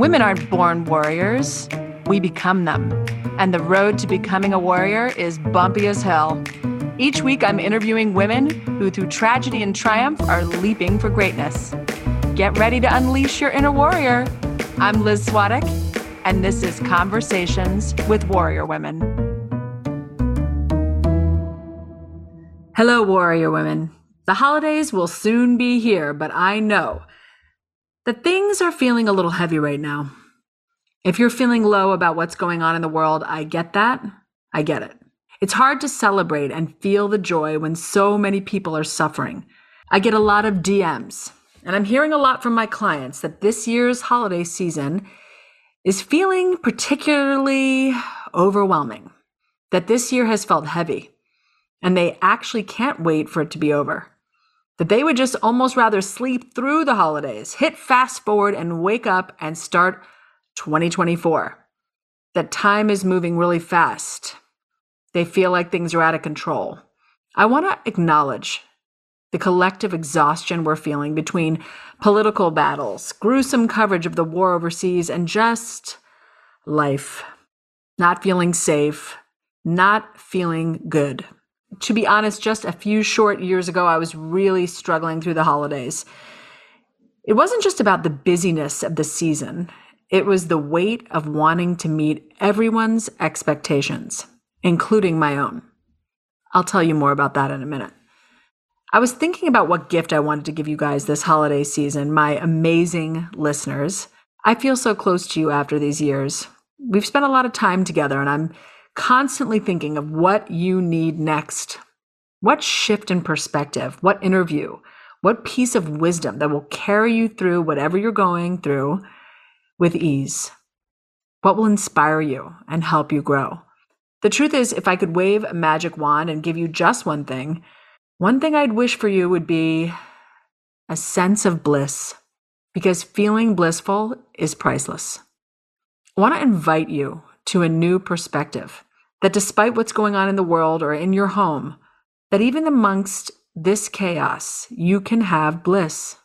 Women aren't born warriors, we become them. And the road to becoming a warrior is bumpy as hell. Each week, I'm interviewing women who, through tragedy and triumph, are leaping for greatness. Get ready to unleash your inner warrior. I'm Liz Svatek, and this is Conversations with Warrior Women. Hello, Warrior Women. The holidays will soon be here, but I know that things are feeling a little heavy right now. If you're feeling low about what's going on in the world, I get that. I get it. It's hard to celebrate and feel the joy when so many people are suffering. I get a lot of DMs, and I'm hearing a lot from my clients that this year's holiday season is feeling particularly overwhelming, that this year has felt heavy, and they actually can't wait for it to be over that they would just almost rather sleep through the holidays, hit fast forward and wake up and start 2024. That time is moving really fast. They feel like things are out of control. I want to acknowledge the collective exhaustion we're feeling between political battles, gruesome coverage of the war overseas, and just life. Not feeling safe, not feeling good to be honest, just a few short years ago, I was really struggling through the holidays. It wasn't just about the busyness of the season, it was the weight of wanting to meet everyone's expectations, including my own. I'll tell you more about that in a minute. I was thinking about what gift I wanted to give you guys this holiday season, my amazing listeners. I feel so close to you after these years. We've spent a lot of time together, and I'm constantly thinking of what you need next. What shift in perspective, what interview, what piece of wisdom that will carry you through whatever you're going through with ease? What will inspire you and help you grow? The truth is, if I could wave a magic wand and give you just one thing, one thing I'd wish for you would be a sense of bliss, because feeling blissful is priceless. I want to invite you to a new perspective that despite what's going on in the world or in your home, that even amongst this chaos, you can have bliss.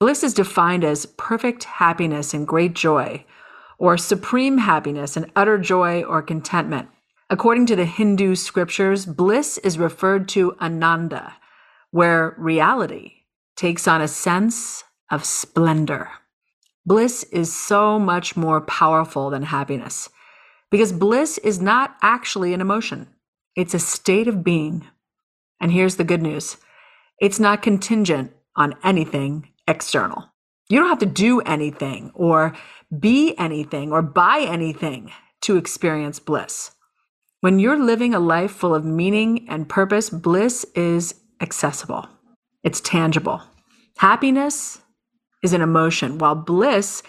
Bliss is defined as perfect happiness and great joy, or supreme happiness and utter joy or contentment. According to the Hindu scriptures, bliss is referred to ananda, where reality takes on a sense of splendor. Bliss is so much more powerful than happiness. Because bliss is not actually an emotion, it's a state of being. And here's the good news it's not contingent on anything external. You don't have to do anything or be anything or buy anything to experience bliss. When you're living a life full of meaning and purpose, bliss is accessible, it's tangible. Happiness is an emotion, while bliss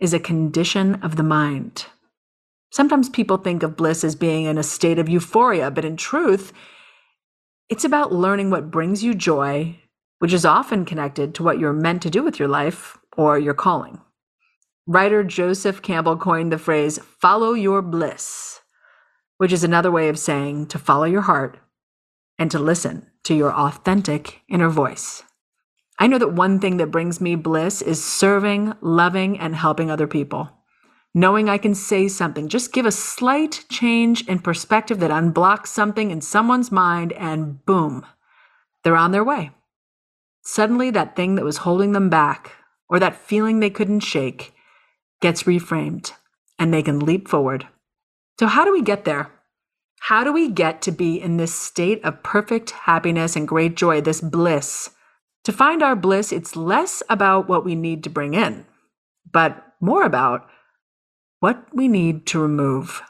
is a condition of the mind. Sometimes people think of bliss as being in a state of euphoria, but in truth, it's about learning what brings you joy, which is often connected to what you're meant to do with your life or your calling. Writer Joseph Campbell coined the phrase, follow your bliss, which is another way of saying to follow your heart and to listen to your authentic inner voice. I know that one thing that brings me bliss is serving, loving, and helping other people knowing I can say something, just give a slight change in perspective that unblocks something in someone's mind, and boom, they're on their way. Suddenly, that thing that was holding them back, or that feeling they couldn't shake, gets reframed, and they can leap forward. So, how do we get there? How do we get to be in this state of perfect happiness and great joy, this bliss? To find our bliss, it's less about what we need to bring in, but more about what we need to remove.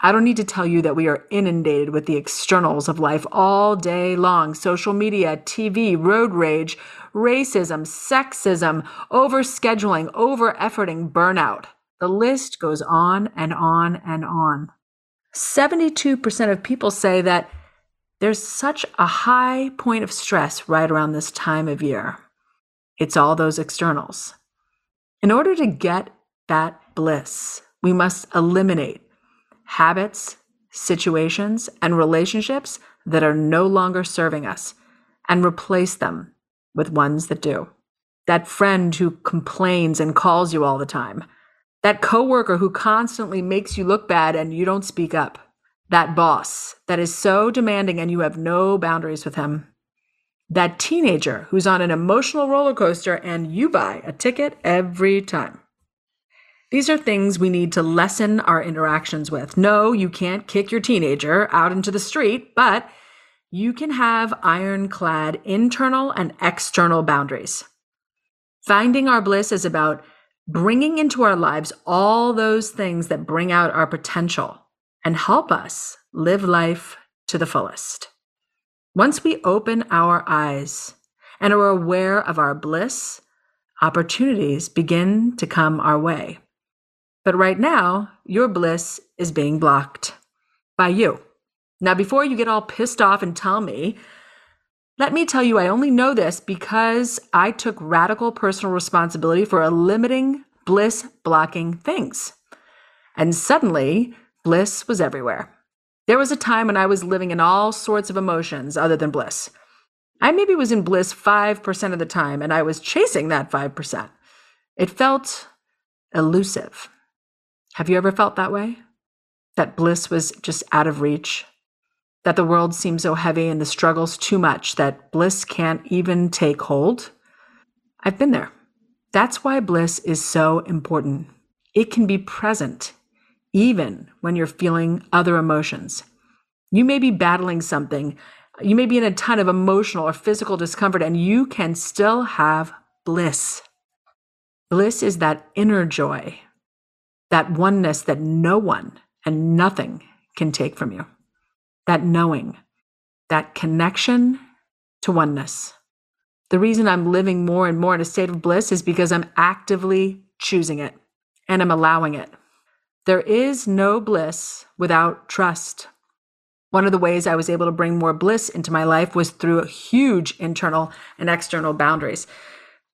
I don't need to tell you that we are inundated with the externals of life all day long social media, TV, road rage, racism, sexism, overscheduling, over efforting, burnout. The list goes on and on and on. 72% of people say that there's such a high point of stress right around this time of year. It's all those externals. In order to get that bliss. We must eliminate habits, situations, and relationships that are no longer serving us and replace them with ones that do. That friend who complains and calls you all the time, That coworker who constantly makes you look bad and you don't speak up. That boss that is so demanding and you have no boundaries with him. That teenager who's on an emotional roller coaster and you buy a ticket every time. These are things we need to lessen our interactions with. No, you can't kick your teenager out into the street, but you can have ironclad internal and external boundaries. Finding our bliss is about bringing into our lives all those things that bring out our potential and help us live life to the fullest. Once we open our eyes and are aware of our bliss, opportunities begin to come our way. But right now, your bliss is being blocked by you. Now, before you get all pissed off and tell me, let me tell you, I only know this because I took radical personal responsibility for limiting bliss blocking things. And suddenly, bliss was everywhere. There was a time when I was living in all sorts of emotions other than bliss. I maybe was in bliss 5% of the time, and I was chasing that 5%. It felt elusive. Have you ever felt that way? That bliss was just out of reach? That the world seems so heavy and the struggles too much that bliss can't even take hold? I've been there. That's why bliss is so important. It can be present even when you're feeling other emotions. You may be battling something, you may be in a ton of emotional or physical discomfort, and you can still have bliss. Bliss is that inner joy that oneness that no one and nothing can take from you, that knowing, that connection to oneness. The reason I'm living more and more in a state of bliss is because I'm actively choosing it and I'm allowing it. There is no bliss without trust. One of the ways I was able to bring more bliss into my life was through huge internal and external boundaries.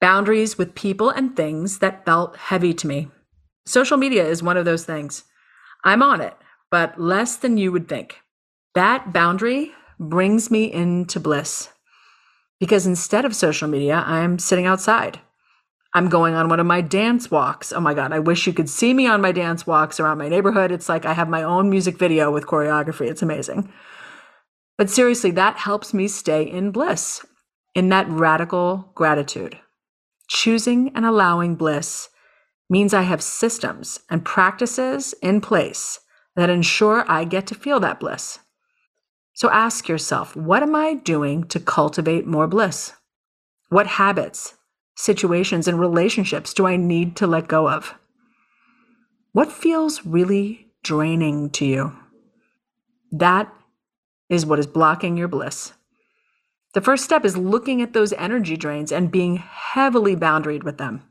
Boundaries with people and things that felt heavy to me. Social media is one of those things. I'm on it, but less than you would think. That boundary brings me into bliss because instead of social media, I'm sitting outside. I'm going on one of my dance walks. Oh my God, I wish you could see me on my dance walks around my neighborhood. It's like I have my own music video with choreography. It's amazing. But seriously, that helps me stay in bliss, in that radical gratitude. Choosing and allowing bliss means I have systems and practices in place that ensure I get to feel that bliss. So ask yourself what am I doing to cultivate more bliss? What habits, situations, and relationships do I need to let go of? What feels really draining to you? That is what is blocking your bliss. The first step is looking at those energy drains and being heavily boundaried with them.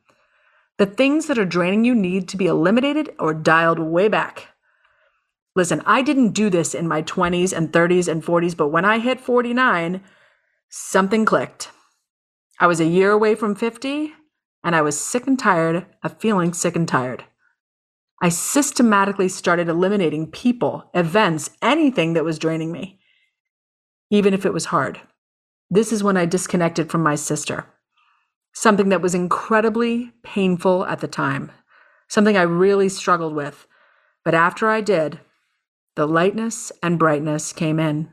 The things that are draining you need to be eliminated or dialed way back. Listen, I didn't do this in my 20s and 30s and 40s, but when I hit 49, something clicked. I was a year away from 50, and I was sick and tired of feeling sick and tired. I systematically started eliminating people, events, anything that was draining me, even if it was hard. This is when I disconnected from my sister something that was incredibly painful at the time, something I really struggled with. But after I did, the lightness and brightness came in.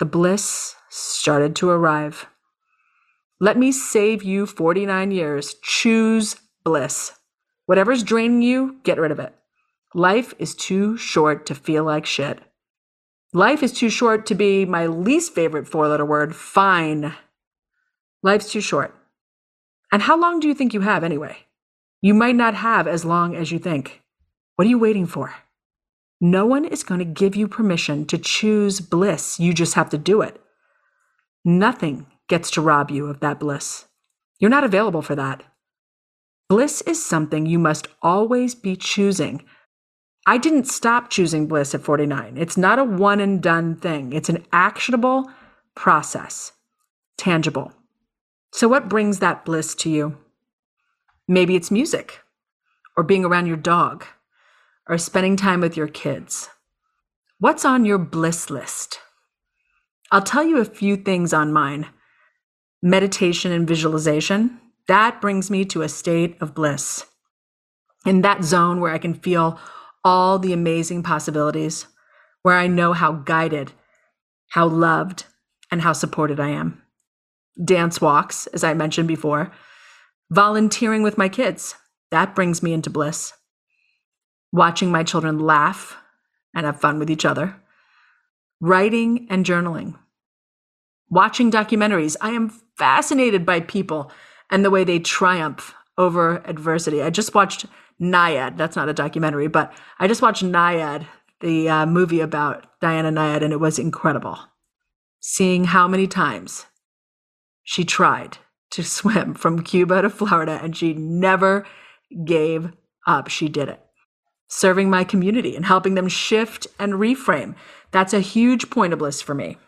The bliss started to arrive. Let me save you 49 years. Choose bliss. Whatever's draining you, get rid of it. Life is too short to feel like shit. Life is too short to be my least favorite four letter word, fine. Life's too short. And how long do you think you have anyway? You might not have as long as you think. What are you waiting for? No one is going to give you permission to choose bliss. You just have to do it. Nothing gets to rob you of that bliss. You're not available for that. Bliss is something you must always be choosing. I didn't stop choosing bliss at 49. It's not a one and done thing, it's an actionable process, tangible. So, what brings that bliss to you? Maybe it's music, or being around your dog, or spending time with your kids. What's on your bliss list? I'll tell you a few things on mine meditation and visualization. That brings me to a state of bliss. in that zone where I can feel all the amazing possibilities, where I know how guided, how loved, and how supported I am. Dance walks, as I mentioned before, volunteering with my kids, that brings me into bliss. Watching my children laugh and have fun with each other. Writing and journaling. Watching documentaries. I am fascinated by people and the way they triumph over adversity. I just watched Nyad. That's not a documentary, but I just watched Nyad, the uh, movie about Diana Nyad, and it was incredible. Seeing how many times she tried to swim from Cuba to Florida and she never gave up. She did it. Serving my community and helping them shift and reframe. That's a huge point of bliss for me.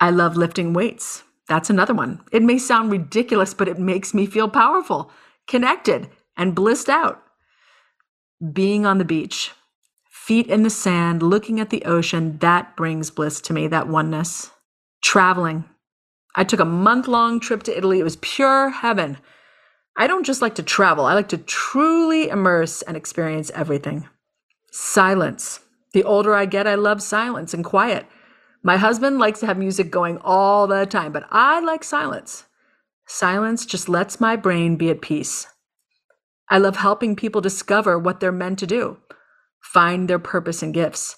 I love lifting weights. That's another one. It may sound ridiculous, but it makes me feel powerful, connected, and blissed out. Being on the beach, feet in the sand, looking at the ocean, that brings bliss to me, that oneness. Traveling. I took a month long trip to Italy. It was pure heaven. I don't just like to travel, I like to truly immerse and experience everything. Silence. The older I get, I love silence and quiet. My husband likes to have music going all the time, but I like silence. Silence just lets my brain be at peace. I love helping people discover what they're meant to do, find their purpose and gifts,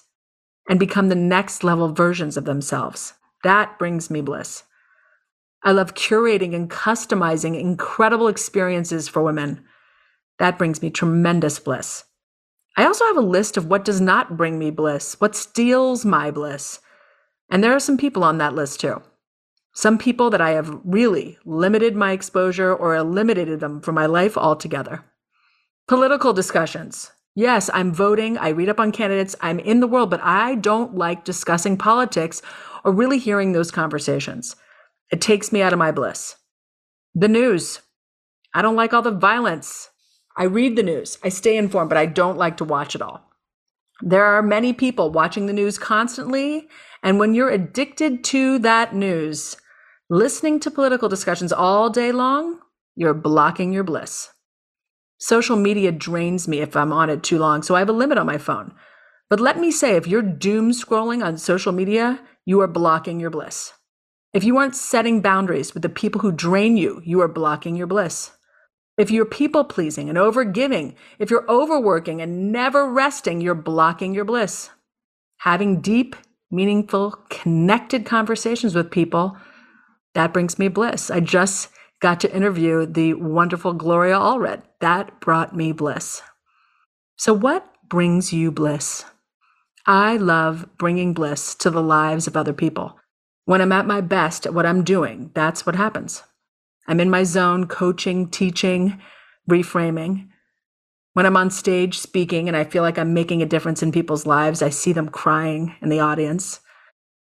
and become the next level versions of themselves. That brings me bliss. I love curating and customizing incredible experiences for women. That brings me tremendous bliss. I also have a list of what does not bring me bliss, what steals my bliss. And there are some people on that list too. Some people that I have really limited my exposure or eliminated them from my life altogether. Political discussions. Yes, I'm voting, I read up on candidates, I'm in the world, but I don't like discussing politics or really hearing those conversations. It takes me out of my bliss. The news. I don't like all the violence. I read the news, I stay informed, but I don't like to watch it all. There are many people watching the news constantly and when you're addicted to that news, listening to political discussions all day long, you're blocking your bliss. Social media drains me if I'm on it too long, so I have a limit on my phone. But let me say, if you're doom scrolling on social media, you are blocking your bliss. If you aren't setting boundaries with the people who drain you, you are blocking your bliss. If you're people pleasing and overgiving, if you're overworking and never resting, you're blocking your bliss. Having deep meaningful, connected conversations with people, that brings me bliss. I just got to interview the wonderful Gloria Allred. That brought me bliss. So, what brings you bliss? I love bringing bliss to the lives of other people. When I'm at my best at what I'm doing, that's what happens. I'm in my zone, coaching, teaching, reframing. When I'm on stage speaking and I feel like I'm making a difference in people's lives, I see them crying in the audience.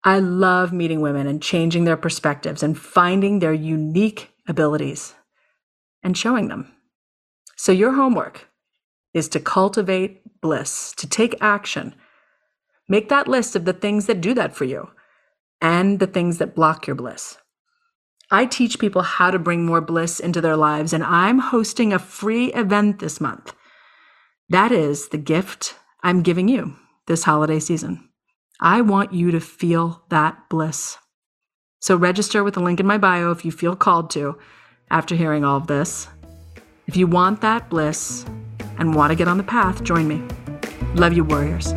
I love meeting women and changing their perspectives and finding their unique abilities and showing them. So, your homework is to cultivate bliss, to take action. Make that list of the things that do that for you and the things that block your bliss. I teach people how to bring more bliss into their lives, and I'm hosting a free event this month. That is the gift I'm giving you this holiday season. I want you to feel that bliss. So register with the link in my bio if you feel called to after hearing all of this. If you want that bliss and want to get on the path, join me. Love you, warriors.